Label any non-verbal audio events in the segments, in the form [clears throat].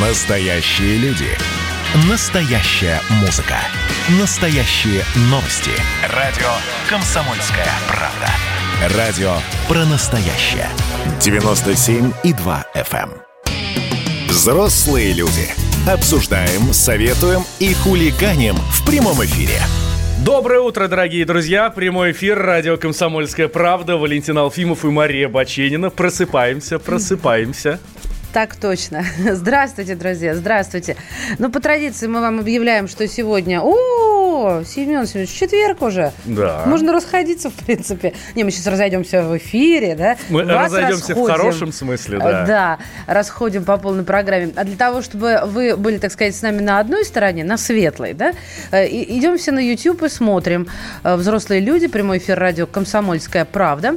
Настоящие люди. Настоящая музыка. Настоящие новости. Радио «Комсомольская правда». Радио про настоящее. 97,2 FM. эм. Взрослые люди. Обсуждаем, советуем и хулиганим в прямом эфире. Доброе утро, дорогие друзья. Прямой эфир, радио «Комсомольская правда». Валентин Алфимов и Мария Баченина. Просыпаемся, просыпаемся. Так точно. [laughs] Здравствуйте, друзья, здравствуйте. Ну, по традиции мы вам объявляем, что сегодня... О, Семен Семенович, четверг уже. Да. Можно расходиться, в принципе. Не, мы сейчас разойдемся в эфире, да? Мы Вас разойдемся в расходим. хорошем смысле, да. Э, Да, расходим по полной программе. А для того, чтобы вы были, так сказать, с нами на одной стороне, на светлой, да, э, и- идем все на YouTube и смотрим. Э, Взрослые люди, прямой эфир радио «Комсомольская правда».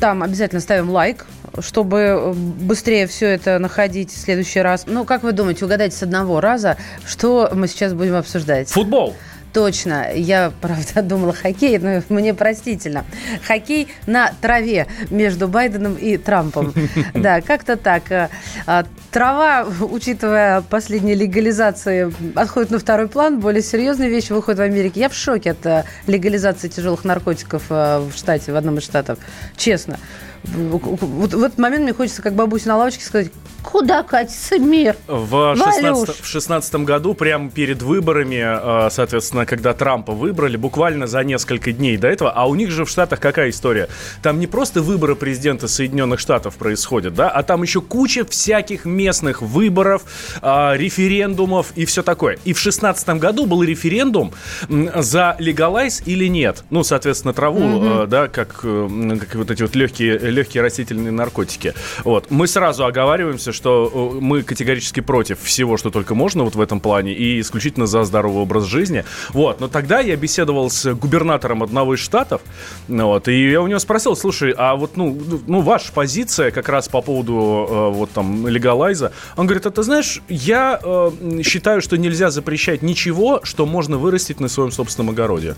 Там обязательно ставим лайк, чтобы э, быстрее все это находить в следующий раз. Ну, как вы думаете, угадайте с одного раза, что мы сейчас будем обсуждать? Футбол. Точно. Я, правда, [laughs] думала хоккей, но мне простительно. Хоккей на траве между Байденом и Трампом. [laughs] Да, как-то так. Э, а, Трава, учитывая последние легализации, отходит на второй план. Более серьезные вещи выходят в Америке. Я в шоке от э, легализации тяжелых наркотиков в штате, в одном из штатов. Честно. Вот в этот момент мне хочется, как бабуся на лавочке, сказать, куда катится мир? В Валюш. 16, в 16 году, прямо перед выборами, э, соответственно, когда Трампа выбрали, буквально за несколько дней до этого, а у них же в Штатах какая история? Там не просто выборы президента Соединенных Штатов происходят, да, а там еще куча всяких местных выборов, э, референдумов и все такое. И в 16 году был референдум за легалайз или нет. Ну, соответственно, траву, э, да, как, как вот эти вот легкие, легкие растительные наркотики. Вот. Мы сразу оговариваемся, что э, мы категорически против всего, что только можно вот в этом плане, и исключительно за здоровый образ жизни. Вот. Но тогда я беседовал с губернатором одного из штатов, ну вот, и я у него спросил, слушай, а вот, ну, ну ваша позиция как раз по поводу э, вот там легалайза, он говорит, а ты знаешь, я э, считаю, что нельзя запрещать ничего, что можно вырастить на своем собственном огороде.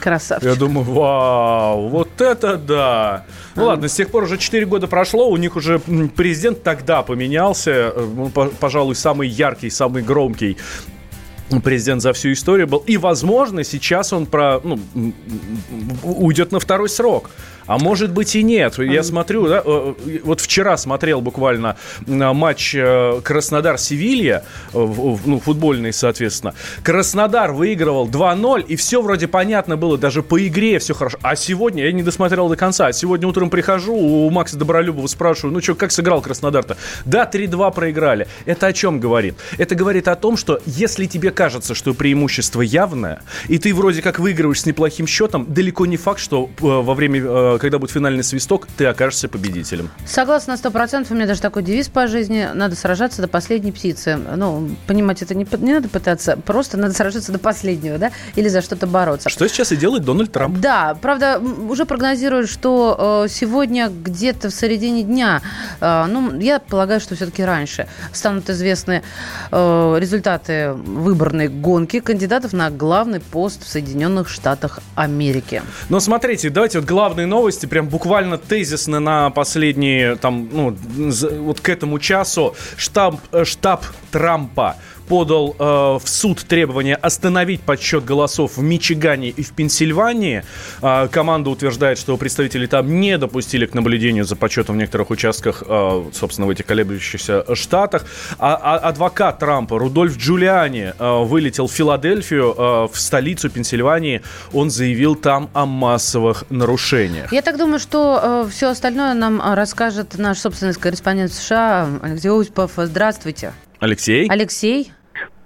Красавчик. Я думаю, вау, вот это да. Ну ладно, с тех пор уже 4 года прошло, у них уже президент тогда поменялся, э, пожалуй, самый яркий, самый громкий президент за всю историю был. И, возможно, сейчас он про, ну, уйдет на второй срок. А может быть и нет. Я смотрю, да, э, э, вот вчера смотрел буквально на матч э, Краснодар-Севилья, э, ну, футбольный, соответственно. Краснодар выигрывал 2-0, и все вроде понятно было, даже по игре все хорошо. А сегодня, я не досмотрел до конца, а сегодня утром прихожу, у Макса Добролюбова спрашиваю, ну что, как сыграл Краснодар-то? Да, 3-2 проиграли. Это о чем говорит? Это говорит о том, что если тебе кажется, что преимущество явное, и ты вроде как выигрываешь с неплохим счетом, далеко не факт, что э, во время, э, когда будет финальный свисток, ты окажешься победителем. Согласна на сто процентов. У меня даже такой девиз по жизни. Надо сражаться до последней птицы. Ну, понимать это не, не надо пытаться. Просто надо сражаться до последнего, да? Или за что-то бороться. Что сейчас и делает Дональд Трамп. Да, правда, уже прогнозируют, что э, сегодня где-то в середине дня, э, ну, я полагаю, что все-таки раньше, станут известны э, результаты выборной гонки кандидатов на главный пост в Соединенных Штатах Америки. Но смотрите, давайте вот главные новости, прям буквально тезисно на последние, там, ну, вот к этому часу. Штаб, э, штаб Трампа подал э, в суд требование остановить подсчет голосов в Мичигане и в Пенсильвании. Э, команда утверждает, что представители там не допустили к наблюдению за подсчетом в некоторых участках, э, собственно, в этих колеблющихся штатах. А, а- адвокат Трампа Рудольф Джулиани э, вылетел в Филадельфию, э, в столицу Пенсильвании. Он заявил там о массовых нарушениях. Я так думаю, что все остальное нам э, расскажет наш собственный корреспондент США Алексей Осипов. Здравствуйте. Алексей? Алексей?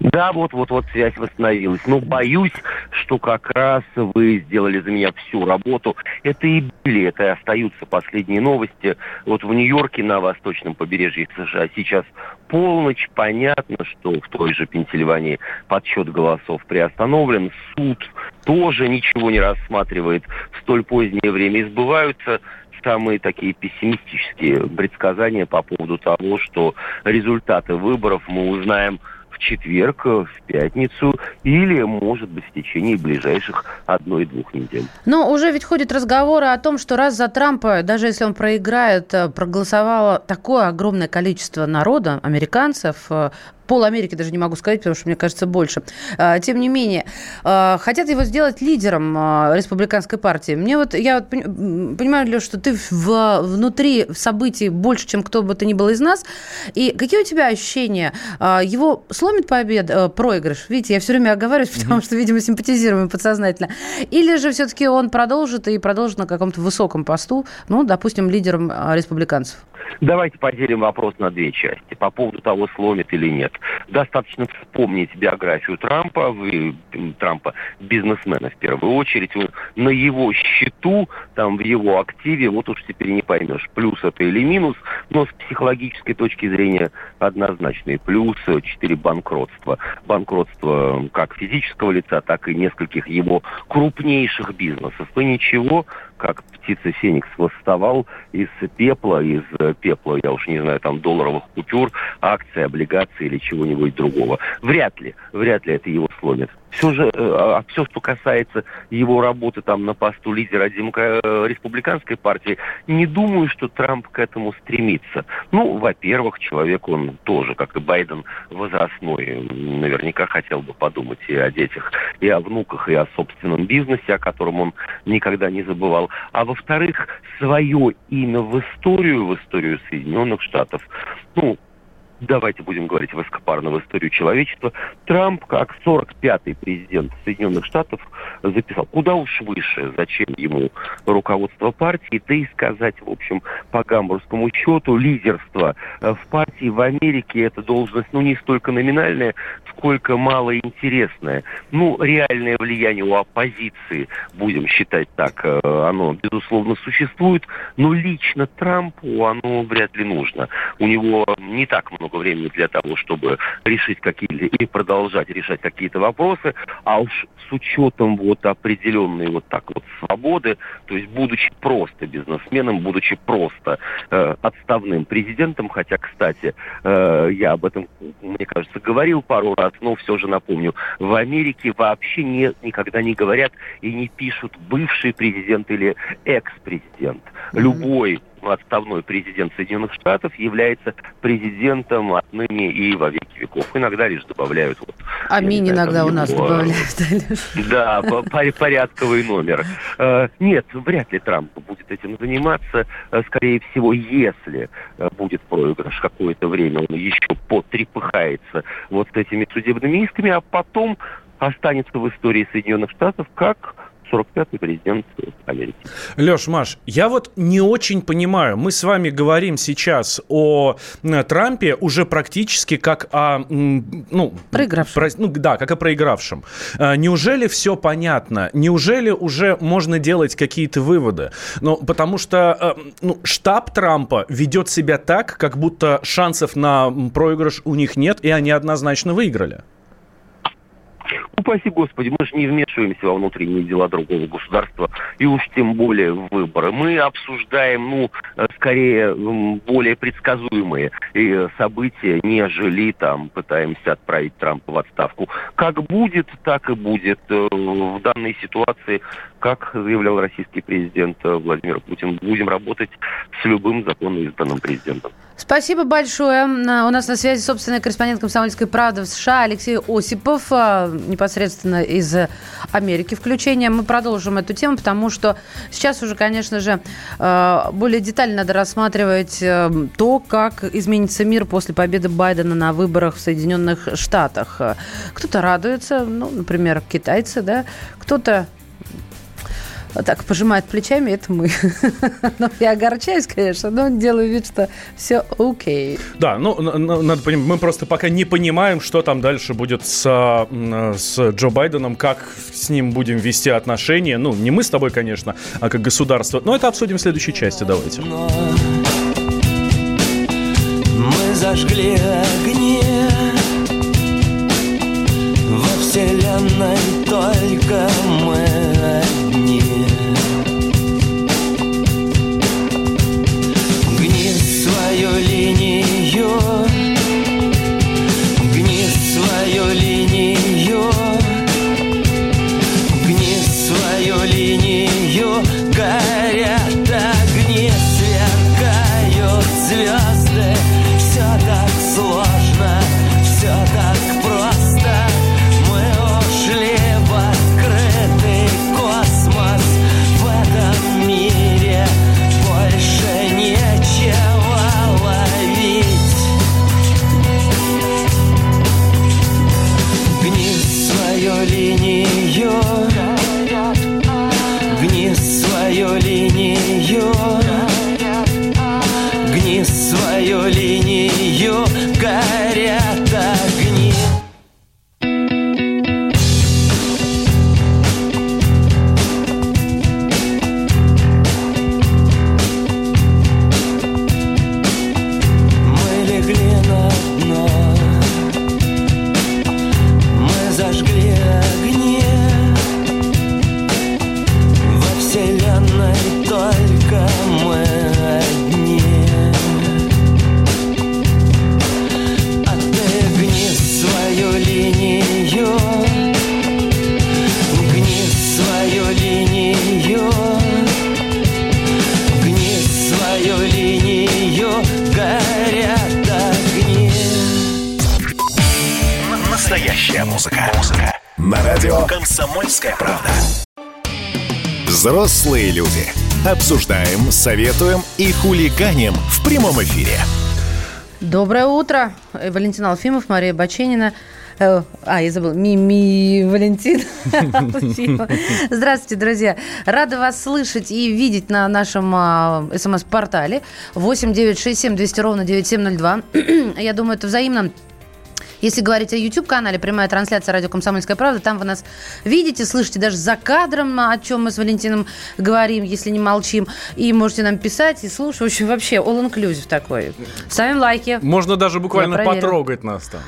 Да, вот-вот-вот связь восстановилась. Но боюсь, что как раз вы сделали за меня всю работу. Это и были, это и остаются последние новости. Вот в Нью-Йорке на восточном побережье США сейчас полночь. Понятно, что в той же Пенсильвании подсчет голосов приостановлен. Суд тоже ничего не рассматривает в столь позднее время. И сбываются самые такие пессимистические предсказания по поводу того, что результаты выборов мы узнаем в четверг, в пятницу или, может быть, в течение ближайших одной-двух недель. Но уже ведь ходят разговоры о том, что раз за Трампа, даже если он проиграет, э, проголосовало такое огромное количество народа, американцев, э, пол Америки даже не могу сказать, потому что мне кажется больше. Тем не менее, хотят его сделать лидером республиканской партии. Мне вот, я вот понимаю, Леш, что ты в, внутри событий больше, чем кто бы то ни был из нас. И какие у тебя ощущения? Его сломит победа, проигрыш? Видите, я все время оговариваюсь, потому что, видимо, симпатизируем подсознательно. Или же все-таки он продолжит и продолжит на каком-то высоком посту, ну, допустим, лидером республиканцев? Давайте поделим вопрос на две части. По поводу того, сломит или нет. Достаточно вспомнить биографию Трампа, Трампа бизнесмена в первую очередь. На его счету, там в его активе, вот уж теперь не поймешь, плюс это или минус, но с психологической точки зрения однозначный плюс. Четыре банкротства. Банкротство как физического лица, так и нескольких его крупнейших бизнесов. И ничего, как птица Феникс восставал из пепла, из пепла, я уж не знаю, там долларовых купюр, акций, облигаций или чего-нибудь другого. Вряд ли, вряд ли это его сломит. Все же, э, а все, что касается его работы там на посту лидера. Э, республиканской партии, не думаю, что Трамп к этому стремится. Ну, во-первых, человек он тоже, как и Байден, возрастной. Наверняка хотел бы подумать и о детях, и о внуках, и о собственном бизнесе, о котором он никогда не забывал. А во-вторых, свое имя в историю, в историю Соединенных Штатов, ну, давайте будем говорить высокопарно в историю человечества, Трамп, как 45-й президент Соединенных Штатов, записал куда уж выше, зачем ему руководство партии, да и сказать, в общем, по гамбургскому счету, лидерство э, в партии в Америке это должность, ну, не столько номинальная, сколько малоинтересная. Ну, реальное влияние у оппозиции, будем считать так, э, оно, безусловно, существует, но лично Трампу оно вряд ли нужно. У него не так много времени для того, чтобы решить какие-то и продолжать решать какие-то вопросы, а уж с учетом вот определенной вот так вот свободы, то есть будучи просто бизнесменом, будучи просто э, отставным президентом, хотя, кстати, э, я об этом, мне кажется, говорил пару раз, но все же напомню, в Америке вообще не, никогда не говорят и не пишут бывший президент или экс-президент. Любой отставной президент Соединенных Штатов является президентом отныне и во веки веков. Иногда лишь добавляют вот. Аминь иногда у нас добавляют. Да, порядковый номер. Э, нет, вряд ли Трамп будет этим заниматься. Э, скорее всего, если э, будет проигрыш какое-то время, он еще потрепыхается вот с этими судебными исками, а потом останется в истории Соединенных Штатов как 45-й президент Америки. Леш, Маш, я вот не очень понимаю. Мы с вами говорим сейчас о Трампе уже практически как о... Ну, проигравшем. Про, ну, да, как о проигравшем. А, неужели все понятно? Неужели уже можно делать какие-то выводы? Ну, потому что а, ну, штаб Трампа ведет себя так, как будто шансов на проигрыш у них нет, и они однозначно выиграли. Упаси Господи, мы же не вмешиваемся во внутренние дела другого государства, и уж тем более в выборы. Мы обсуждаем, ну, э, скорее, более предсказуемые э, события, нежели там пытаемся отправить Трампа в отставку. Как будет, так и будет. Э, в данной ситуации, как заявлял российский президент Владимир Путин, будем работать с любым законно избранным президентом. Спасибо большое. У нас на связи собственный корреспондент «Комсомольской правды» в США Алексей Осипов, непосредственно из Америки включение. Мы продолжим эту тему, потому что сейчас уже, конечно же, более детально надо рассматривать то, как изменится мир после победы Байдена на выборах в Соединенных Штатах. Кто-то радуется, ну, например, китайцы, да, кто-то так пожимает плечами, это мы. [laughs] но я огорчаюсь, конечно, но делаю вид, что все окей. Да, ну, надо понимать, мы просто пока не понимаем, что там дальше будет с, с Джо Байденом, как с ним будем вести отношения. Ну, не мы с тобой, конечно, а как государство. Но это обсудим в следующей части, давайте. Мы зажгли огни Во вселенной только мы Взрослые люди. Обсуждаем, советуем и хулиганим в прямом эфире. Доброе утро. Э, Валентина Алфимов, Мария Баченина. Э, А, я забыла. Мими Валентин. [laughs] Здравствуйте, друзья. Рада вас слышать и видеть на нашем смс-портале 8 967 200 ровно 9702. [clears throat] Я думаю, это взаимно. Если говорить о YouTube-канале, прямая трансляция радио «Комсомольская правда», там вы нас видите, слышите даже за кадром, о чем мы с Валентином говорим, если не молчим. И можете нам писать и слушать. В общем, вообще all-inclusive такой. Ставим лайки. Можно даже буквально потрогать нас там.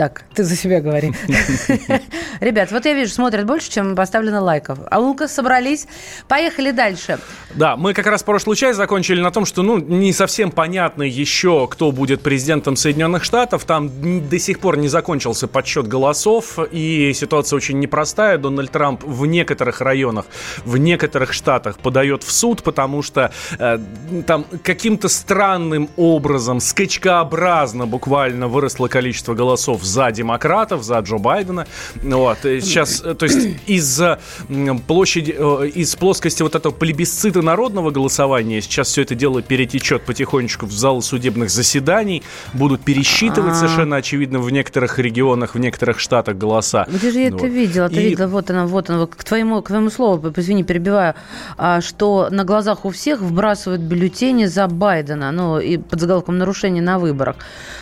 Так, ты за себя говори. [laughs] Ребят, вот я вижу, смотрят больше, чем поставлено лайков. А ну-ка, собрались. Поехали дальше. Да, мы как раз прошлую часть закончили на том, что ну не совсем понятно еще, кто будет президентом Соединенных Штатов. Там до сих пор не закончился подсчет голосов, и ситуация очень непростая. Дональд Трамп в некоторых районах, в некоторых штатах подает в суд, потому что э, там каким-то странным образом, скачкообразно буквально выросло количество голосов за демократов, за Джо Байдена. Вот. И сейчас, э, то есть из-за м, площади, э, из плоскости вот этого плебисцита народного голосования сейчас все это дело перетечет потихонечку в зал судебных заседаний, будут пересчитывать совершенно очевидно в некоторых регионах, в некоторых штатах голоса. Где же я это видела? Ты видела, вот она, вот она. К твоему, к твоему слову, извини, перебиваю, а, что на глазах у всех вбрасывают бюллетени за Байдена, ну, и под заголовком нарушения на выборах.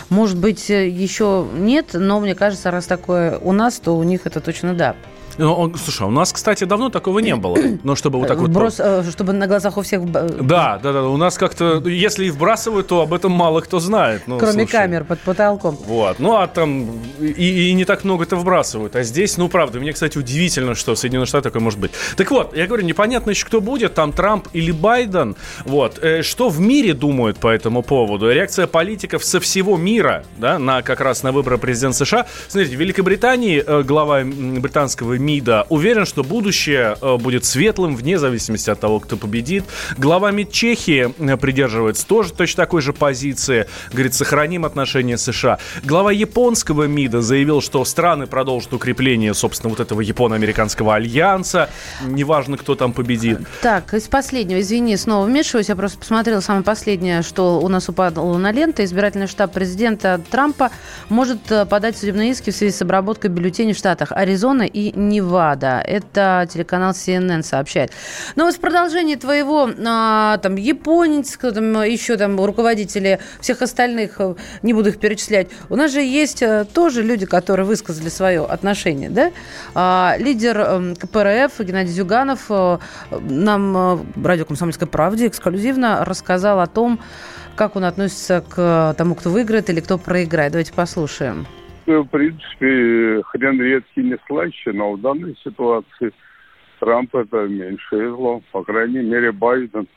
Может быть, э, еще нет, но мне кажется, раз такое у нас, то у них это точно да. Ну, он- слушай, у нас, кстати, давно такого не было. Но чтобы вот так вот... Вброс, э, чтобы на глазах у всех... б- Да, да, да. У нас как-то, если и вбрасывают, то об этом мало кто знает. Ну, Кроме слушай. камер под потолком. Вот. Ну, а там и, и не так много это вбрасывают. А здесь, ну, правда, мне, кстати, удивительно, что в Соединенных Штатах такое может быть. Так вот, я говорю, непонятно еще, кто будет, там Трамп или Байден. Вот. Э, Что в мире думают по этому поводу? Реакция политиков со всего мира, да, на как раз на выборы президента США. Смотрите, в Великобритании э, глава британского МИДа уверен, что будущее э, будет светлым вне зависимости от того, кто победит. Глава МИД Чехии э, придерживается тоже точно такой же позиции. Говорит, сохраним отношения с США. Глава японского МИДа заявил, что страны продолжат укрепление, собственно, вот этого японо-американского альянса. Неважно, кто там победит. Так, из последнего, извини, снова вмешиваюсь, я просто посмотрела самое последнее, что у нас упало на ленту. Избирательный штаб президента Трампа может э, подать судебные иски в связи с обработкой бюллетеней в штатах Аризона и Невада. Это телеканал CNN сообщает. Но вот в продолжении твоего, а, там, японец, кто там еще там руководители всех остальных, э, не буду их перечислять, у нас же есть э, тоже люди, которые высказали свое отношение, да? А, лидер эм, КПРФ Геннадий Зюганов э, нам радио «Комсомольской правде» эксклюзивно рассказал о том, как он относится к тому, кто выиграет или кто проиграет. Давайте послушаем. В принципе, хрен редкий не слаще, но в данной ситуации Трамп это меньшее зло. По крайней мере, Байден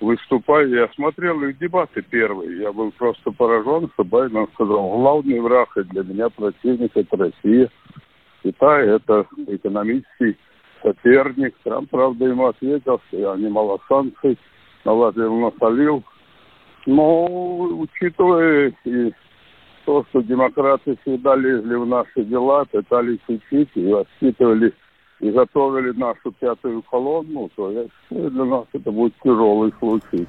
выступая, я смотрел их дебаты первые, я был просто поражен, что Байден сказал, главный враг и для меня противник это Россия. Китай это экономический соперник. Трамп, правда, ему ответил, что я немало санкций наладил, насолил. Но, учитывая и то, что демократы всегда лезли в наши дела, пытались учить и воспитывали и готовили нашу пятую колонну, то я считаю, для нас это будет тяжелый случай.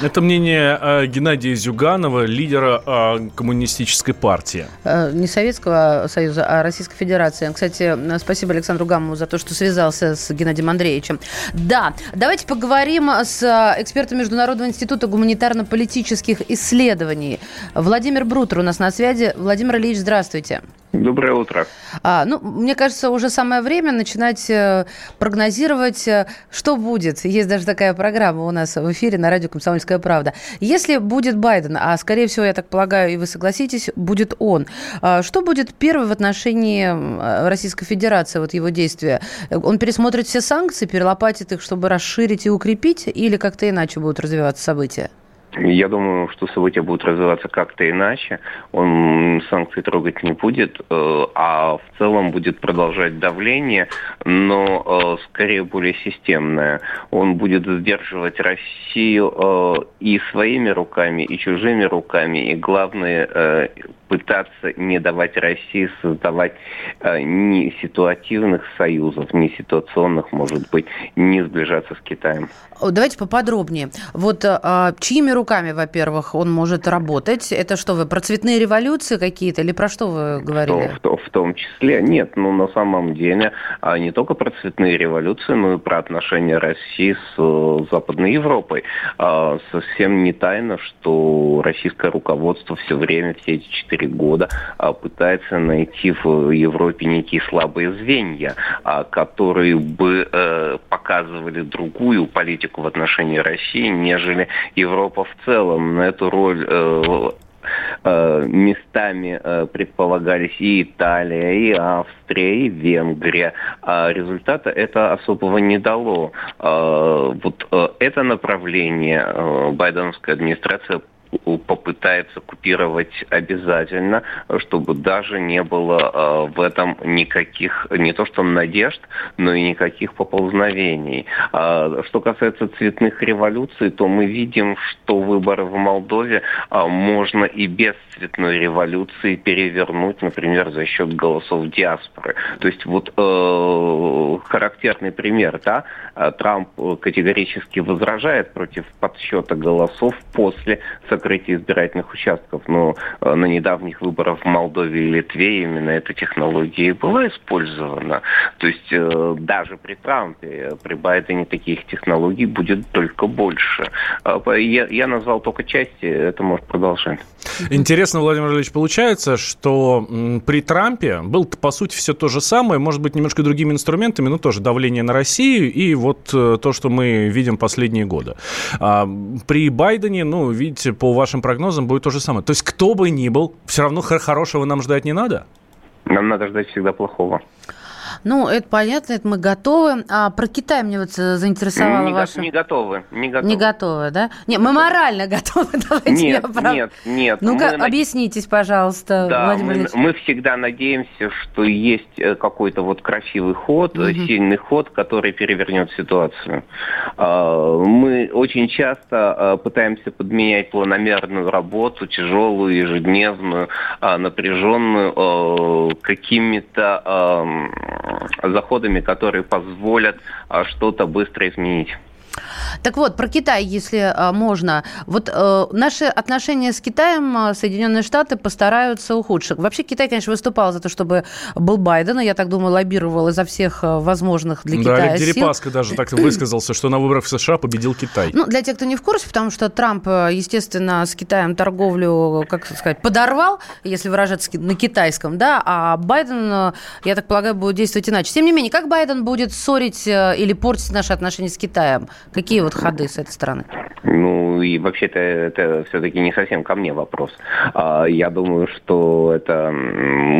Это мнение э, Геннадия Зюганова, лидера э, коммунистической партии. Э, Не Советского Союза, а Российской Федерации. Кстати, э, спасибо Александру Гамму за то, что связался с Геннадием Андреевичем. Да, давайте поговорим с э, экспертом Международного института гуманитарно-политических исследований. Владимир Брутер у нас на связи. Владимир Ильич, здравствуйте. Доброе утро. А, ну, мне кажется, уже самое время начинать э, прогнозировать, э, что будет. Есть даже такая программа у нас в эфире на радио «Комсомольская правда». Если будет Байден, а, скорее всего, я так полагаю, и вы согласитесь, будет он, а, что будет первое в отношении э, Российской Федерации, вот его действия? Он пересмотрит все санкции, перелопатит их, чтобы расширить и укрепить, или как-то иначе будут развиваться события? Я думаю, что события будут развиваться как-то иначе. Он санкции трогать не будет, э, а в целом будет продолжать давление, но э, скорее более системное. Он будет сдерживать Россию э, и своими руками, и чужими руками, и главное пытаться не давать России создавать э, ни ситуативных союзов, ни ситуационных, может быть, не сближаться с Китаем. Давайте поподробнее. Вот а, чьими руками, во-первых, он может работать? Это что вы, про цветные революции какие-то или про что вы В говорили? в том- в том числе нет, ну на самом деле а, не только про цветные революции, но и про отношения России с э, Западной Европой. А, Совсем не тайно, что российское руководство все время, все эти четыре года а, пытается найти в Европе некие слабые звенья, а, которые бы э, показывали другую политику в отношении России, нежели Европа в целом. На эту роль э, э, местами э, предполагались и Италия, и Австрия, и Венгрия. А результата это особого не дало. Э, Вот э, это направление э, байденовская администрация попытается купировать обязательно, чтобы даже не было э, в этом никаких, не то что надежд, но и никаких поползновений. А Что касается цветных революций, то мы видим, что выборы в Молдове а, можно и без цветной революции перевернуть, например, за счет голосов диаспоры. То есть вот э, характерный пример, да, э, Трамп категорически возражает против подсчета голосов после сокрытия избирательных участков, но э, на недавних выборах в Молдове и Литве именно эта технология была использована. То есть э, даже при Трампе, э, при Байдене таких технологий будет только больше. Я, я назвал только части, это может продолжать. Интересно, Владимир Ильич, получается, что при Трампе был по сути все то же самое, может быть, немножко другими инструментами, но тоже давление на Россию и вот то, что мы видим последние годы. А, при Байдене, ну, видите, по вашим прогнозам будет то же самое. То есть кто бы ни был, все равно хор- хорошего нам ждать не надо? Нам надо ждать всегда плохого. Ну, это понятно, это мы готовы. А про Китай мне вот э, заинтересовало не, го- ваше... не готовы. Не готовы. Не готовы, да? Не, мы морально готовы, [laughs] давайте я Нет, прав- нет, нет. Ну-ка, Мы объяснитесь, пожалуйста, Да, Владимир мы, мы всегда надеемся, что есть э, какой-то вот красивый ход, э, сильный ход, который перевернет ситуацию. А, Мы очень часто пытаемся подменять планомерную работу, тяжелую, ежедневную, а, напряженную, какими-то заходами, которые позволят а, что-то быстро изменить. Так вот, про Китай, если а, можно. Вот э, наши отношения с Китаем а, Соединенные Штаты постараются ухудшить. Вообще Китай, конечно, выступал за то, чтобы был Байден, и я так думаю, лоббировал изо всех а, возможных для да, Китая Олег сил. Дерипаска даже так [clears throat] высказался, что на выборах в США победил Китай. Ну, для тех, кто не в курсе, потому что Трамп, э, естественно, с Китаем торговлю, как сказать, подорвал, если выражаться на китайском, да, а Байден, э, я так полагаю, будет действовать иначе. Тем не менее, как Байден будет ссорить э, или портить наши отношения с Китаем? Какие вот ходы с этой стороны? Ну и вообще-то это все-таки не совсем ко мне вопрос. А, Я думаю, что это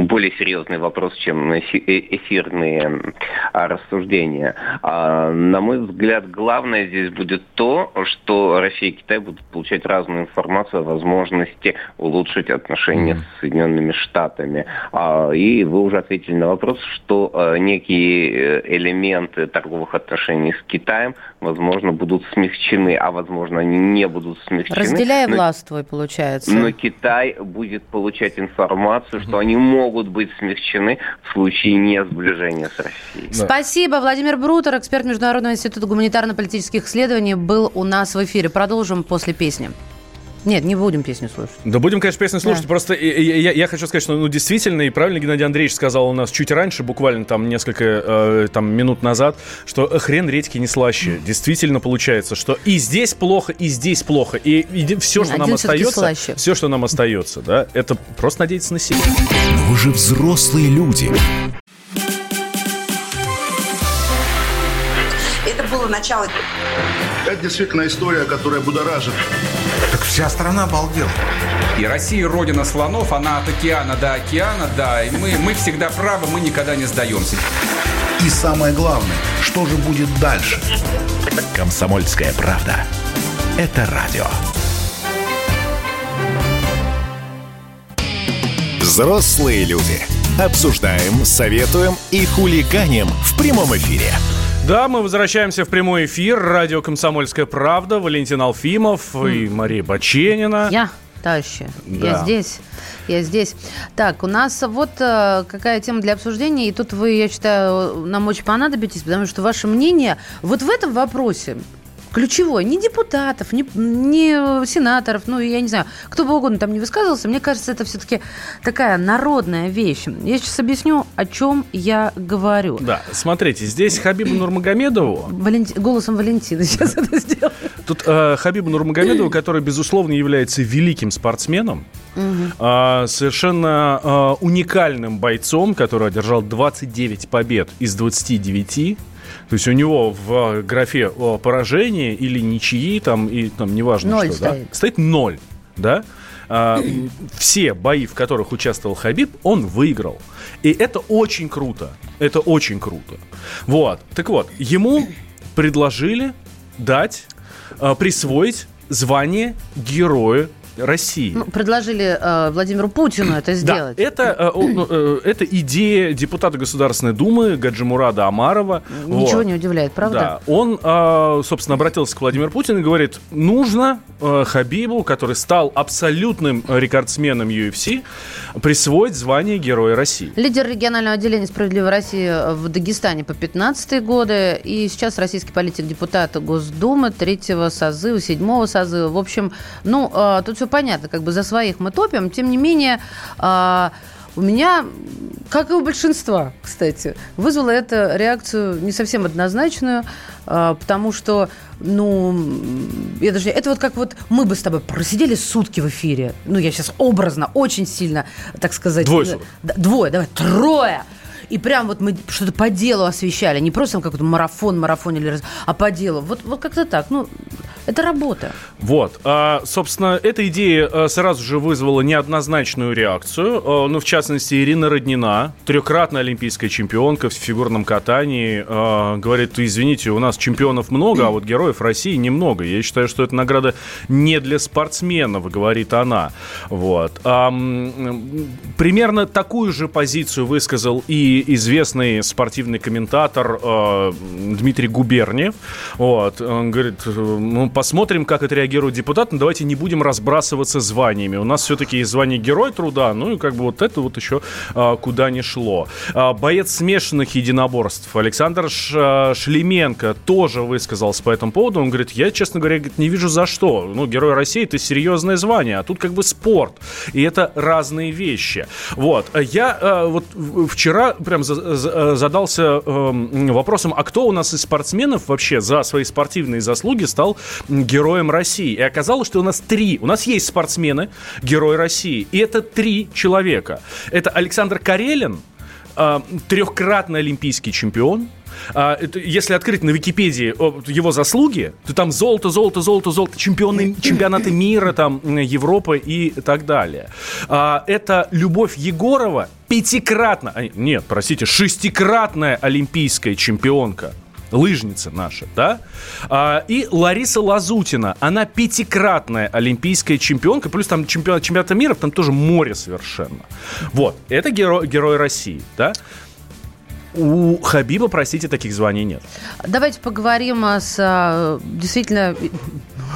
более серьезный вопрос, чем э- эфирные рассуждения. А, На мой взгляд, главное здесь будет то, что Россия и Китай будут получать разную информацию о возможности улучшить отношения с Соединенными Штатами. А, И вы уже ответили на вопрос, что э, некие э, элементы торговых отношений с Китаем, возможно, будут будут смягчены, а возможно они не будут смягчены. Разделяя но, властвуй, получается. но Китай будет получать информацию, что они могут быть смягчены в случае не сближения с Россией. Спасибо. Владимир Брутер, эксперт Международного института гуманитарно-политических исследований, был у нас в эфире. Продолжим после песни. Нет, не будем песню слушать. Да будем, конечно, песню слушать. Да. Просто я, я- я хочу сказать, что ну, действительно, и правильно Геннадий Андреевич сказал у нас чуть раньше, буквально там несколько э, там, минут назад, что э, хрен редьки не слаще. Действительно получается, что и здесь плохо, и здесь плохо. И, все, что Один нам остается, слаще. все, что нам остается, да, это просто надеяться на себя. Но вы же взрослые люди. Это было начало Это действительно история, которая будоражит. Так вся страна обалдела. И Россия родина слонов, она от океана до океана, да. И мы, мы всегда правы, мы никогда не сдаемся. И самое главное, что же будет дальше? Комсомольская правда. Это радио. Взрослые люди. Обсуждаем, советуем и хулиганим в прямом эфире. Да, мы возвращаемся в прямой эфир. Радио «Комсомольская правда». Валентин Алфимов и Мария Баченина. Я, товарищи, я Да. здесь. Я здесь. Так, у нас вот э, какая тема для обсуждения, и тут вы, я считаю, нам очень понадобитесь, потому что ваше мнение вот в этом вопросе ключевое, не депутатов, не, не сенаторов, ну, я не знаю, кто бы угодно там не высказывался, мне кажется, это все-таки такая народная вещь. Я сейчас объясню, о чем я говорю. Да, смотрите, здесь Хабибу Нурмагомедову Валенти- Голосом Валентина сейчас это сделаю. Тут э, Хабибу Нурмагомедову, [clears throat] который, безусловно, является великим спортсменом, э, совершенно э, уникальным бойцом, который одержал 29 побед из 29. То есть у него в графе о, поражения или ничьи, там, и там неважно Ноль что, да, стоит. стоит ноль, да? А, все бои, в которых участвовал Хабиб, он выиграл. И это очень круто. Это очень круто. Вот. Так вот, ему предложили дать, а, присвоить звание Героя России. Ну, предложили э, Владимиру Путину это сделать. Да, это, э, ну, э, это идея депутата Государственной Думы Гаджимурада Амарова. Ничего Вот. не удивляет, правда? Да, он, э, собственно, обратился к Владимиру Путину и говорит, нужно э, Хабибу, который стал абсолютным рекордсменом UFC, присвоить звание Героя России. Лидер регионального отделения «Справедливой России» в Дагестане по 15 годы. И сейчас российский политик, депутат Госдумы третьего созыва, седьмого созыва. В общем, ну, э, тут все понятно, как бы за своих мы топим. Тем не менее, э, у меня, как и у большинства, кстати, вызвало это реакцию не совсем однозначную, э, потому что, ну, я даже, это вот как вот мы бы с тобой просидели сутки в эфире, ну, я сейчас образно, очень сильно, так сказать... Двое суток. двое, давай, трое. И прям вот мы что-то по делу освещали, не просто там какой-то марафон, марафонили, а по делу. Вот, вот как-то так. Ну, это работа. Вот. А, собственно, эта идея а, сразу же вызвала неоднозначную реакцию. А, ну, в частности, Ирина Роднина, трехкратная олимпийская чемпионка в фигурном катании, а, говорит, извините, у нас чемпионов много, а вот героев России немного. Я считаю, что эта награда не для спортсменов, говорит она. Вот. Примерно такую же позицию высказал и известный спортивный комментатор э, Дмитрий Губерниев. Вот. Он говорит, э, ну, посмотрим, как отреагирует депутат, но давайте не будем разбрасываться званиями. У нас все-таки есть звание Герой труда, ну и как бы вот это вот еще э, куда не шло. А, боец смешанных единоборств Александр Ш- Шлеменко тоже высказался по этому поводу. Он говорит, я, честно говоря, не вижу за что. Ну, Герой России это серьезное звание, а тут как бы спорт. И это разные вещи. Вот. Я э, вот вчера прям за- за- задался эм, вопросом, а кто у нас из спортсменов вообще за свои спортивные заслуги стал героем России? И оказалось, что у нас три. У нас есть спортсмены, герои России. И это три человека. Это Александр Карелин, э, трехкратный олимпийский чемпион. А, если открыть на Википедии его заслуги, то там золото, золото, золото, золото, чемпионы, чемпионаты мира, там, Европы и так далее. А, это Любовь Егорова, пятикратно, а, нет, простите, шестикратная олимпийская чемпионка лыжница наша, да? А, и Лариса Лазутина, она пятикратная олимпийская чемпионка, плюс там чемпионат, чемпионата мира, там тоже море совершенно. Вот, это геро, герой России, да? У Хабиба, простите, таких званий нет. Давайте поговорим с а, действительно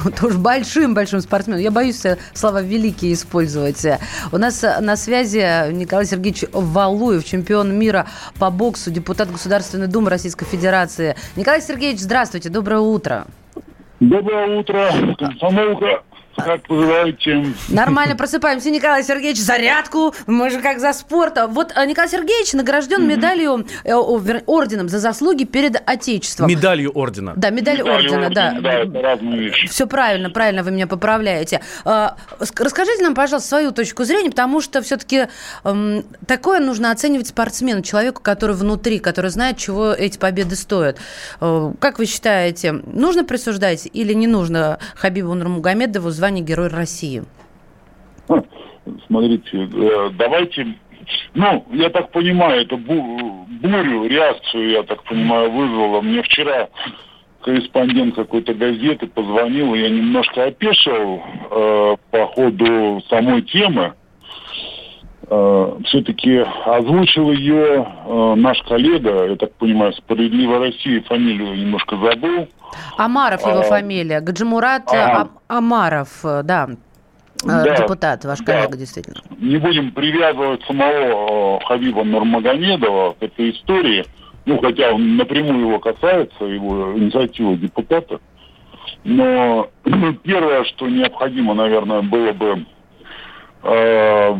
[laughs] тоже большим-большим спортсменом. Я боюсь э, слова «великий» использовать. У нас э, на связи Николай Сергеевич Валуев, чемпион мира по боксу, депутат Государственной Думы Российской Федерации. Николай Сергеевич, здравствуйте, доброе утро. Доброе утро, комсомолка. Как пожелаете? Нормально просыпаемся, Николай Сергеевич, зарядку. Мы же как за спорт. Вот э, Николай Сергеевич награжден mm-hmm. медалью, э, орденом за заслуги перед Отечеством. Медалью ордена. Да, медаль, медаль ордена, ордена, да. Да, это разные вещи. Все правильно, правильно вы меня поправляете. Э, расскажите нам, пожалуйста, свою точку зрения, потому что все-таки эм, такое нужно оценивать спортсмену, человеку, который внутри, который знает, чего эти победы стоят. Как вы считаете, нужно присуждать или не нужно Хабибу Нурмагомедову звание звание Герой России? Смотрите, э, давайте... Ну, я так понимаю, это бурю, реакцию, я так понимаю, вызвало. Мне вчера корреспондент какой-то газеты позвонил, я немножко опешил э, по ходу самой темы. Э, все-таки озвучил ее э, наш коллега, я так понимаю, «Справедливая Россия», фамилию немножко забыл. Амаров его а, фамилия. Гаджимурат а, Амаров, да. Да, депутат, ваш коллега, да. действительно. Не будем привязывать самого Хабиба Нурмагомедова к этой истории, ну, хотя он напрямую его касается, его инициатива депутата. Но [clears throat] первое, что необходимо, наверное, было бы, э,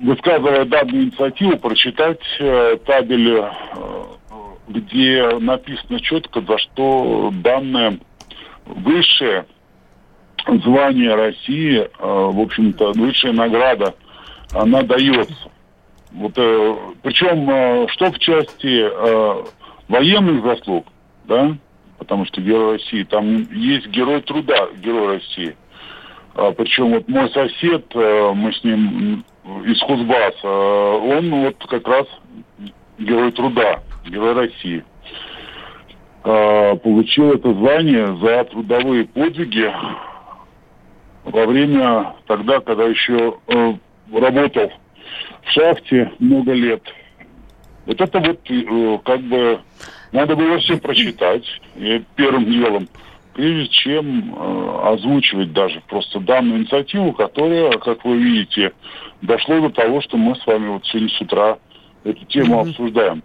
высказывая данную инициативу, прочитать э, табель э, где написано четко, за что данное высшее звание России, э, в общем-то, высшая награда, она дается. Вот, э, причем, э, что в части военных заслуг, да, потому что Герой России, там есть Герой труда, Герой России. Причем вот мой сосед, мы с ним из Кузбасса, он вот как раз Герой труда. Герой России. А, получил это звание за трудовые подвиги во время тогда, когда еще э, работал в шахте много лет. Вот это вот э, как бы надо было все прочитать и первым делом, прежде чем э, озвучивать даже просто данную инициативу, которая, как вы видите, дошло до того, что мы с вами вот сегодня с утра эту тему mm-hmm. обсуждаем.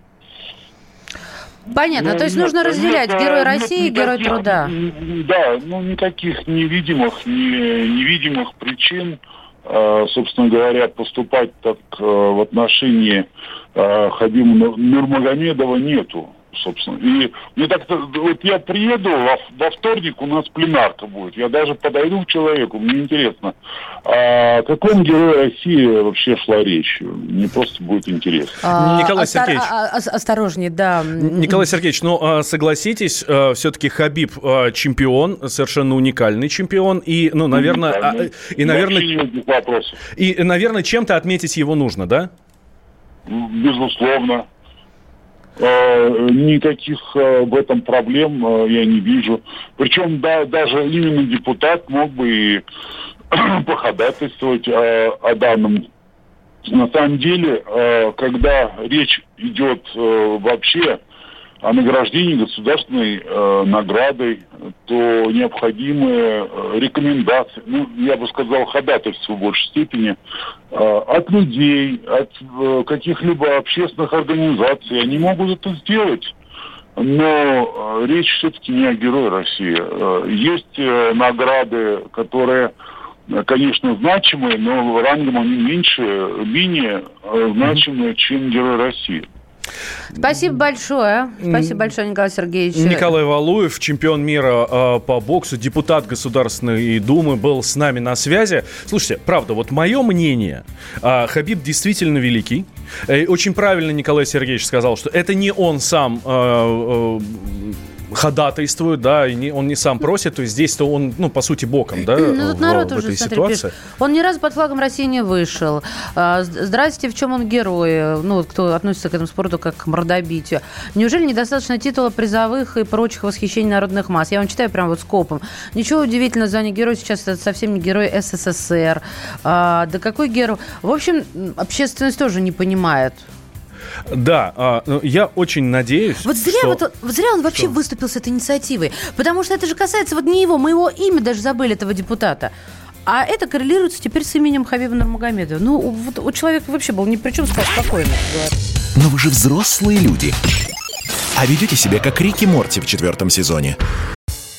Понятно, ну, то есть нет, нужно разделять нет, герой России и герой труда. Да, ну никаких невидимых, не, невидимых причин, э, собственно говоря, поступать так э, в отношении э, Хабима Нурмагомедова нету собственно. И мне так вот я приеду, во, во вторник у нас пленарка будет. Я даже подойду к человеку, мне интересно, а о каком герое России вообще шла речь? Мне просто будет интересно. А, Николай остор... Сергеевич. А, осторожнее, да. Николай Сергеевич, ну согласитесь, все-таки Хабиб чемпион, совершенно уникальный чемпион, и, ну, наверное, и, наверное, и, наверное, чем-то отметить его нужно, да? Безусловно. Э, никаких э, в этом проблем э, я не вижу. Причем да, даже именно депутат мог бы и [clears throat] походатайствовать о, о данном. На самом деле, когда речь идет вообще о награждении государственной э, наградой, то необходимы э, рекомендации, ну, я бы сказал, ходатайство в большей степени э, от людей, от э, каких-либо общественных организаций. Они могут это сделать. Но э, речь все-таки не о герое России. Э, есть э, награды, которые, конечно, значимые, но рангом они меньше, менее э, значимые, чем герой России. Спасибо большое. Спасибо большое, Николай Сергеевич. Николай Валуев, чемпион мира э, по боксу, депутат Государственной Думы, был с нами на связи. Слушайте, правда, вот мое мнение, э, Хабиб действительно великий. Очень правильно Николай Сергеевич сказал, что это не он сам э, ходатайствует, да, и не, он не сам просит, то есть здесь-то он, ну, по сути, боком, да, ну, в, народ в уже, этой смотри, ситуации. Пишет. Он ни разу под флагом России не вышел. А, здрасте, в чем он герой? Ну, кто относится к этому спорту как к мордобитию. Неужели недостаточно титула призовых и прочих восхищений народных масс? Я вам читаю прям вот скопом. Ничего удивительного, звание героя сейчас это совсем не герой СССР. А, да какой герой? В общем, общественность тоже не понимает Да, а, ну, я очень надеюсь, Вот зря, что- вот, вот зря он вообще выступил с этой инициативой. Потому что это же касается вот не его, мы его имя даже забыли, этого депутата. А это коррелируется теперь с именем Хабиба Нурмагомедова. Ну, вот у человека вообще был ни при чем, сказал спокойно. Но вы же взрослые люди. А ведете себя как Рики Морти в четвертом сезоне.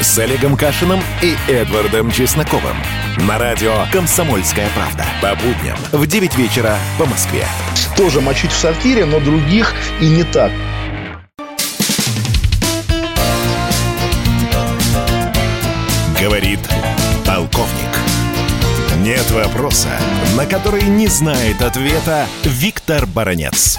с Олегом Кашиным и Эдвардом Чесноковым. На радио «Комсомольская правда». По будням в 9 вечера по Москве. Тоже мочить в сортире, но других и не так. Говорит полковник. Нет вопроса, на который не знает ответа Виктор Баранец.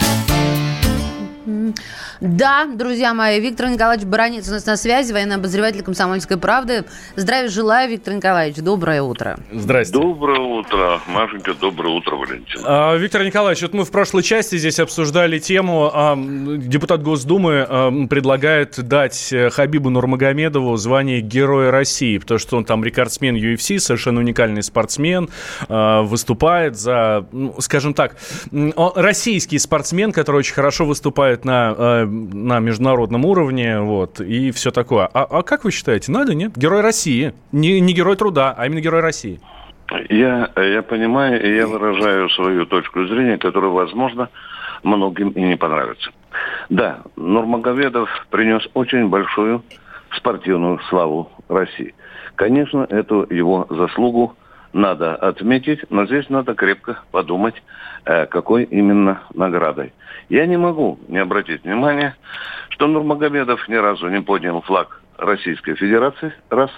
Да, друзья мои, Виктор Николаевич Баранец у нас на связи, военный обозреватель «Комсомольской правды». Здравия желаю, Виктор Николаевич. Доброе утро. Здрасте. Доброе утро, Машенька, доброе утро, Валентин. А, Виктор Николаевич, вот мы в прошлой части здесь обсуждали тему, а, депутат Госдумы а, предлагает дать э, Хабибу Нурмагомедову звание Героя России, потому что он там рекордсмен UFC, совершенно уникальный спортсмен, а, выступает за, ну, скажем так, российский спортсмен, который очень хорошо выступает на, э, на международном уровне, вот, и все такое. А, а как вы считаете, надо, нет? Герой России. Не, не Герой труда, а именно Герой России. Я, я понимаю, и я выражаю свою точку зрения, которая, возможно, многим и не понравится. Да, Нурмагомедов принес очень большую спортивную славу России. Конечно, эту его заслугу надо отметить, но здесь надо крепко подумать, э, какой именно наградой. Я не могу не обратить внимания, что Нурмагомедов ни разу не поднял флаг Российской Федерации, раз.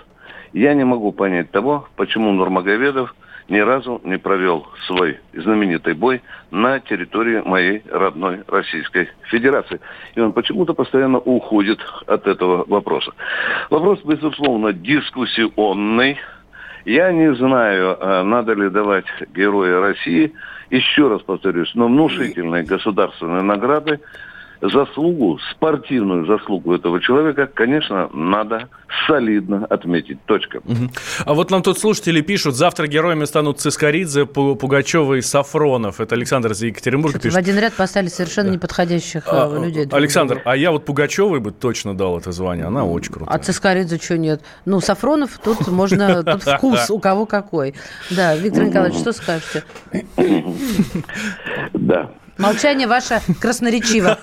Я не могу понять того, почему Нурмагомедов ни разу не провел свой знаменитый бой на территории моей родной Российской Федерации. И он почему-то постоянно уходит от этого вопроса. Вопрос, безусловно, дискуссионный. Я не знаю, э, надо ли давать Героя России, еще раз повторюсь, но внушительные государственные награды заслугу, спортивную заслугу этого человека, конечно, надо солидно отметить. Точка. А вот нам тут слушатели пишут, завтра героями станут Цискоридзе, Пу- Пугачева и Сафронов. Это Александр из Екатеринбурга В пишет. один ряд поставили совершенно неподходящих э, А, людей. друг Александр, другу. а я вот Пугачевой бы точно дал это звание. Она очень крутая. А Цискоридзе что нет? Ну, Сафронов тут можно, тут [laughs] вкус у кого какой. Да, Виктор Николаевич, что скажете? Да. Молчание ваше красноречиво.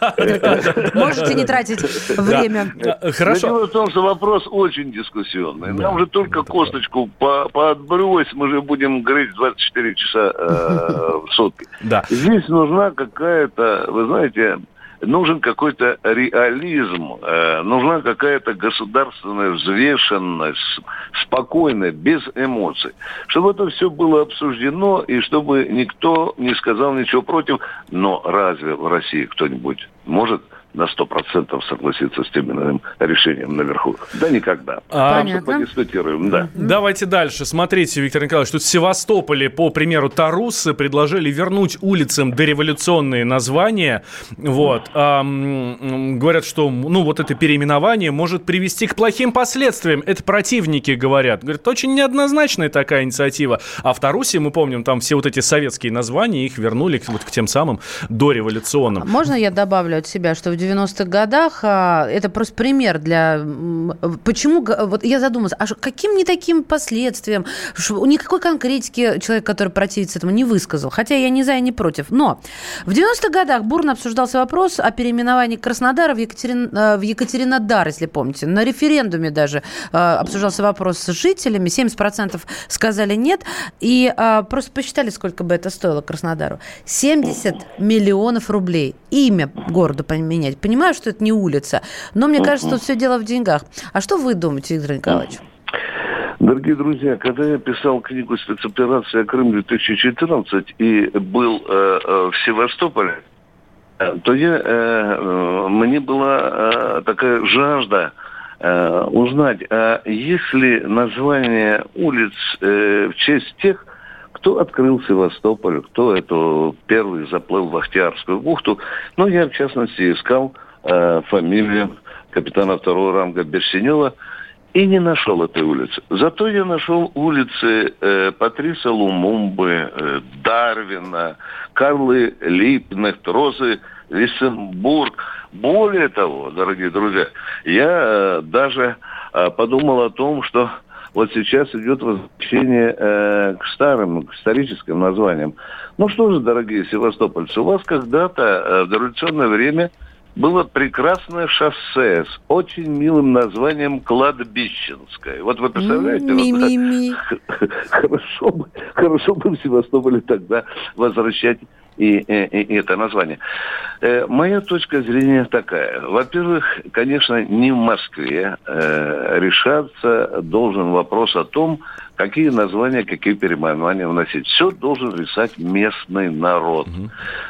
Можете не тратить время. Но Хорошо. Дело в том, что вопрос очень дискуссионный. Нам же только косточку по поотбрось, мы же будем говорить 24 часа э, в сутки. Да. Здесь нужна какая-то, вы знаете, нужен какой-то реализм, э, нужна какая-то государственная взвешенность, спокойная, без эмоций. Чтобы это все было обсуждено и чтобы никто не сказал ничего против. Но разве в России кто-нибудь может на сто процентов согласиться с тем или иным решением наверху? Да никогда. А, Понятно. подискутируем, да. Давайте дальше. Смотрите, Виктор Николаевич, тут в Севастополе, по примеру Тарусы, предложили вернуть улицам дореволюционные названия. Вот. А, говорят, что ну, вот это переименование может привести к плохим последствиям. Это противники говорят. Говорят, очень неоднозначная такая инициатива. А в Тарусе, мы помним, там все вот эти советские названия, их вернули к, вот к тем самым дореволюционным. Можно я добавлю от себя, что в 90-х годах а, это просто пример для... Почему... Вот я задумалась, а каким не таким последствиям? Никакой конкретики человек, который противится этому, не высказал. Хотя я не за и не против. Но в 90-х годах бурно обсуждался вопрос о переименовании Краснодара в, Екатерин... э, в Екатеринодар, если помните. На референдуме даже э, обсуждался вопрос с жителями. 70% сказали нет. И э, просто посчитали, сколько бы это стоило Краснодару. 70 миллионов рублей. Имя города поменять. Понимаю, что это не улица, но мне кажется, тут все дело в деньгах. А что вы думаете, Виктор Николаевич? Дорогие друзья, когда я писал книгу «Спецоперация Крым-2014» и был э, э, в Севастополе, э, то я, э, э, мне была э, такая жажда э, узнать, а есть ли название улиц э, в честь тех, кто открыл Севастополь, кто это первый заплыл в Ахтиарскую бухту. Ну, я, в частности, искал э, фамилию капитана второго ранга Берсенева и не нашел этой улицы. Зато я нашел улицы э, Патриса Лумумбы, э, Дарвина, Карлы Липнехт, Розы Виссенбург. Более того, дорогие друзья, я э, даже э, подумал о том, что вот сейчас идет возвращение э, к старым, к историческим названиям. Ну что же, дорогие севастопольцы, у вас когда-то э, в дореволюционное время было прекрасное шоссе с очень милым названием Кладбищенское. Вот вы представляете? Вот, [laughs] хорошо, бы, хорошо бы в Севастополе тогда возвращать и, и, и это название. Э, моя точка зрения такая. Во-первых, конечно, не в Москве э, решаться должен вопрос о том, какие названия, какие переименования вносить. Все должен решать местный народ.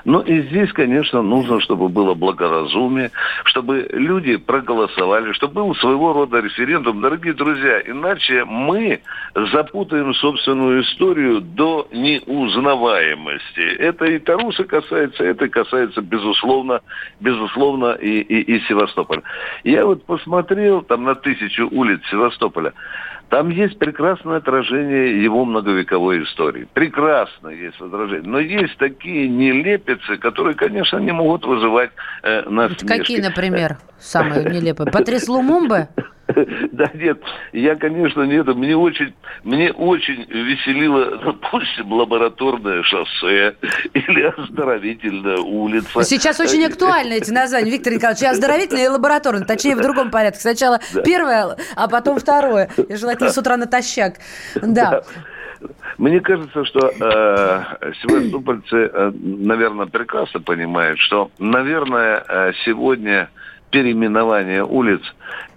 Ну и здесь, конечно, нужно, чтобы было благоразумие, чтобы люди проголосовали, чтобы был своего рода референдум. Дорогие друзья, иначе мы запутаем собственную историю до неузнаваемости. Это и Таруса касается, это касается, безусловно, безусловно, и, и, и Севастополя. Я вот посмотрел там на тысячу улиц Севастополя. Там есть прекрасное отражение его многовековой истории. Прекрасно есть отражение. Но есть такие нелепицы, которые, конечно, не могут вызывать э, насмешки. Какие, например, [laughs] самые нелепые? Патрис Лумумбе? [laughs] Да нет, я, конечно, нет. Мне очень, мне очень веселило, [laughs] допустим, лабораторное шоссе или оздоровительная улица. Сейчас очень актуальны эти названия, Виктор Николаевич. И оздоровительное, и лабораторное. Точнее, в другом порядке. Сначала [laughs] Да. первое, а потом второе. И желательно с утра натощак. Да. Мне кажется, что э, севастопольцы, э, наверное, прекрасно понимают, что, наверное, э, сегодня переименование улиц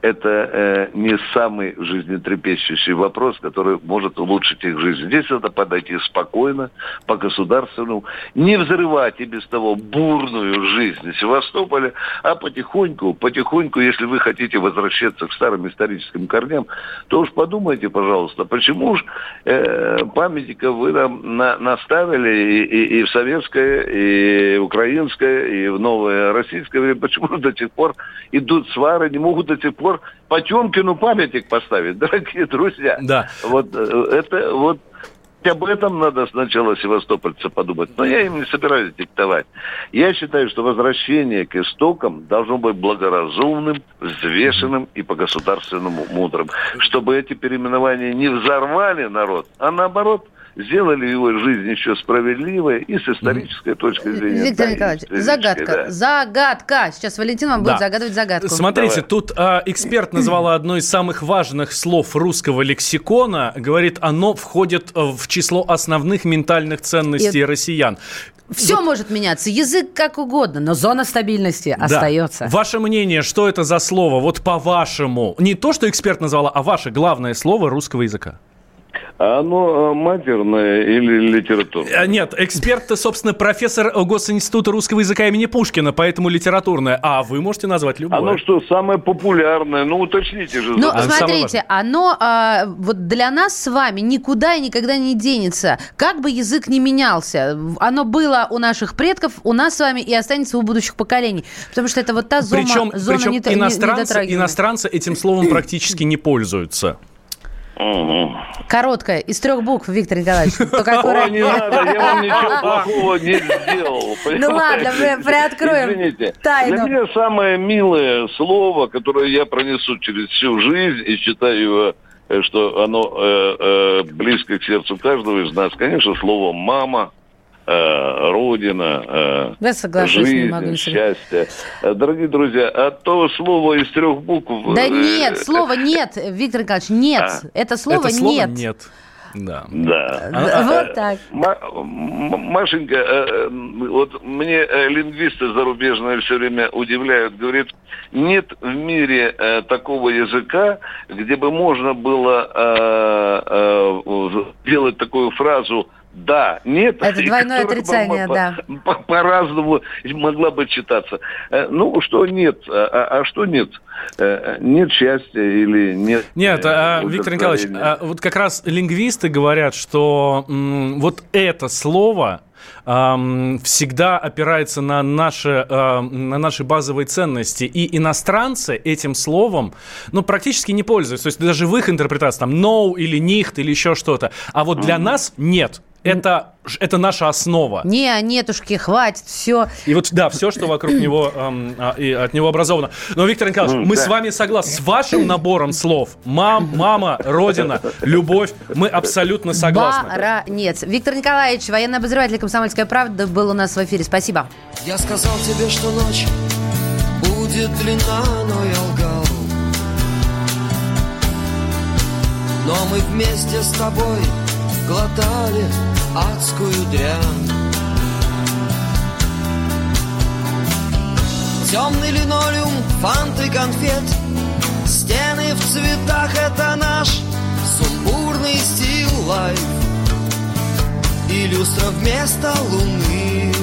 это э, не самый жизнетрепещущий вопрос, который может улучшить их жизнь. Здесь надо подойти спокойно, по государственному, не взрывать и без того бурную жизнь Севастополя, а потихоньку, потихоньку, если вы хотите возвращаться к старым историческим корням, то уж подумайте, пожалуйста, почему ж э, памятников вы нам на- наставили и, и- и в советское, и украинское, и в новое российское время, почему до сих пор идут свары, не могут до сих пор Потемкину памятник поставить, [laughs] дорогие друзья. Да. Вот э, это вот об этом надо сначала севастопольцы подумать. Но я им не собираюсь диктовать. Я считаю, что возвращение к истокам должно быть благоразумным, взвешенным и по-государственному мудрым. Чтобы эти переименования не взорвали народ, а наоборот сделали его жизнь еще справедливой и с исторической точки зрения. Виктор да, Николаевич, загадка. да. Загадка. Сейчас Валентин вам будет Да. загадывать загадку. Смотрите, тут а, эксперт [clears throat] назвала одно из самых важных слов русского лексикона. Говорит, оно входит э, в число основных ментальных ценностей И- россиян. Все может меняться, язык как угодно, но зона стабильности Да. остается. Ваше мнение, что это за слово? Вот по-вашему. Не то, что эксперт назвала, а ваше главное слово русского языка. А оно э, матерное или литературное? А, Нет, эксперт, собственно, профессор э, Госинститута русского языка имени Пушкина, поэтому литературное. А вы можете назвать любое. Оно что, самое популярное? Ну, уточните же. Ну, А, смотрите, оно а, вот для нас с вами никуда и никогда не денется. Как бы язык ни менялся, оно было у наших предков, у нас с вами и останется у будущих поколений. Потому что это вот та зона, Причем, зона причем не- иностранцы, недотрагивания. иностранцы этим словом практически не пользуются. Короткое, из трех букв, Виктор Николаевич. Аккуратнее. не надо, я вам ничего [laughs] плохого не сделал. Ну ладно, мы приоткроем Извините. тайну. Для меня самое милое слово, которое я пронесу через всю жизнь и считаю, э, что оно э, э, близко к сердцу каждого из нас, конечно, слово «мама», «родина», э, Я соглашусь, не жизнь, могу не согласиться. счастье. Э, Дорогие друзья, от того слова из трех букв... Да э, нет, слова нет, Виктор Николаевич, нет. А. Это слово это слово нет. нет. Да. Да. Да, Вот так. Машенька, э, э, вот мне э, лингвисты зарубежные все время удивляют, говорит, нет в мире э, такого языка, где бы можно было э, э, сделать такую фразу да, нет. Это двойное отрицание, по- да. [laughs] по- По-разному могла бы читаться. Э, Ну, что нет, а, а- а что нет? Э, Нет счастья или нет... Нет, э, а, Виктор Николаевич, а, вот как раз лингвисты говорят, что м, вот это слово всегда опирается на наши, ам, на наши базовые ценности. И иностранцы этим словом ну, практически не пользуются. То есть даже в их интерпретации там no или nicht или еще что-то. А вот для нас нет. Это, это наша основа. Не, нетушки, хватит, все. И вот, да, все, что вокруг него, ам, а, и от него образовано. Но, Виктор Николаевич, мы да. с вами согласны. С вашим набором слов «мам», «мама», «родина», «любовь» мы абсолютно согласны. Баранец. Виктор Николаевич, военный обозреватель «Комсомольская правда» был у нас в эфире. Спасибо. Я сказал тебе, что ночь будет длинна, но я лгал. Но мы вместе с тобой глотали адскую дрянь. Темный линолеум, фанты, конфет, стены в цветах — это наш сумбурный стил лайф. И люстра вместо луны.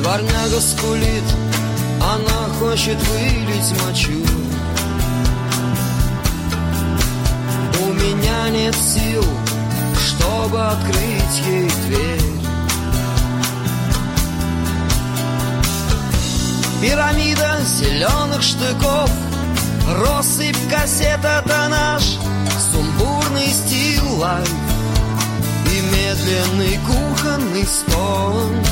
Дворняга скулит, она хочет вылить мочу. Меня нет сил, чтобы открыть ей дверь. Пирамида зеленых штыков, россыпь кассет — это наш сумбурный стил лайф и медленный кухонный стон.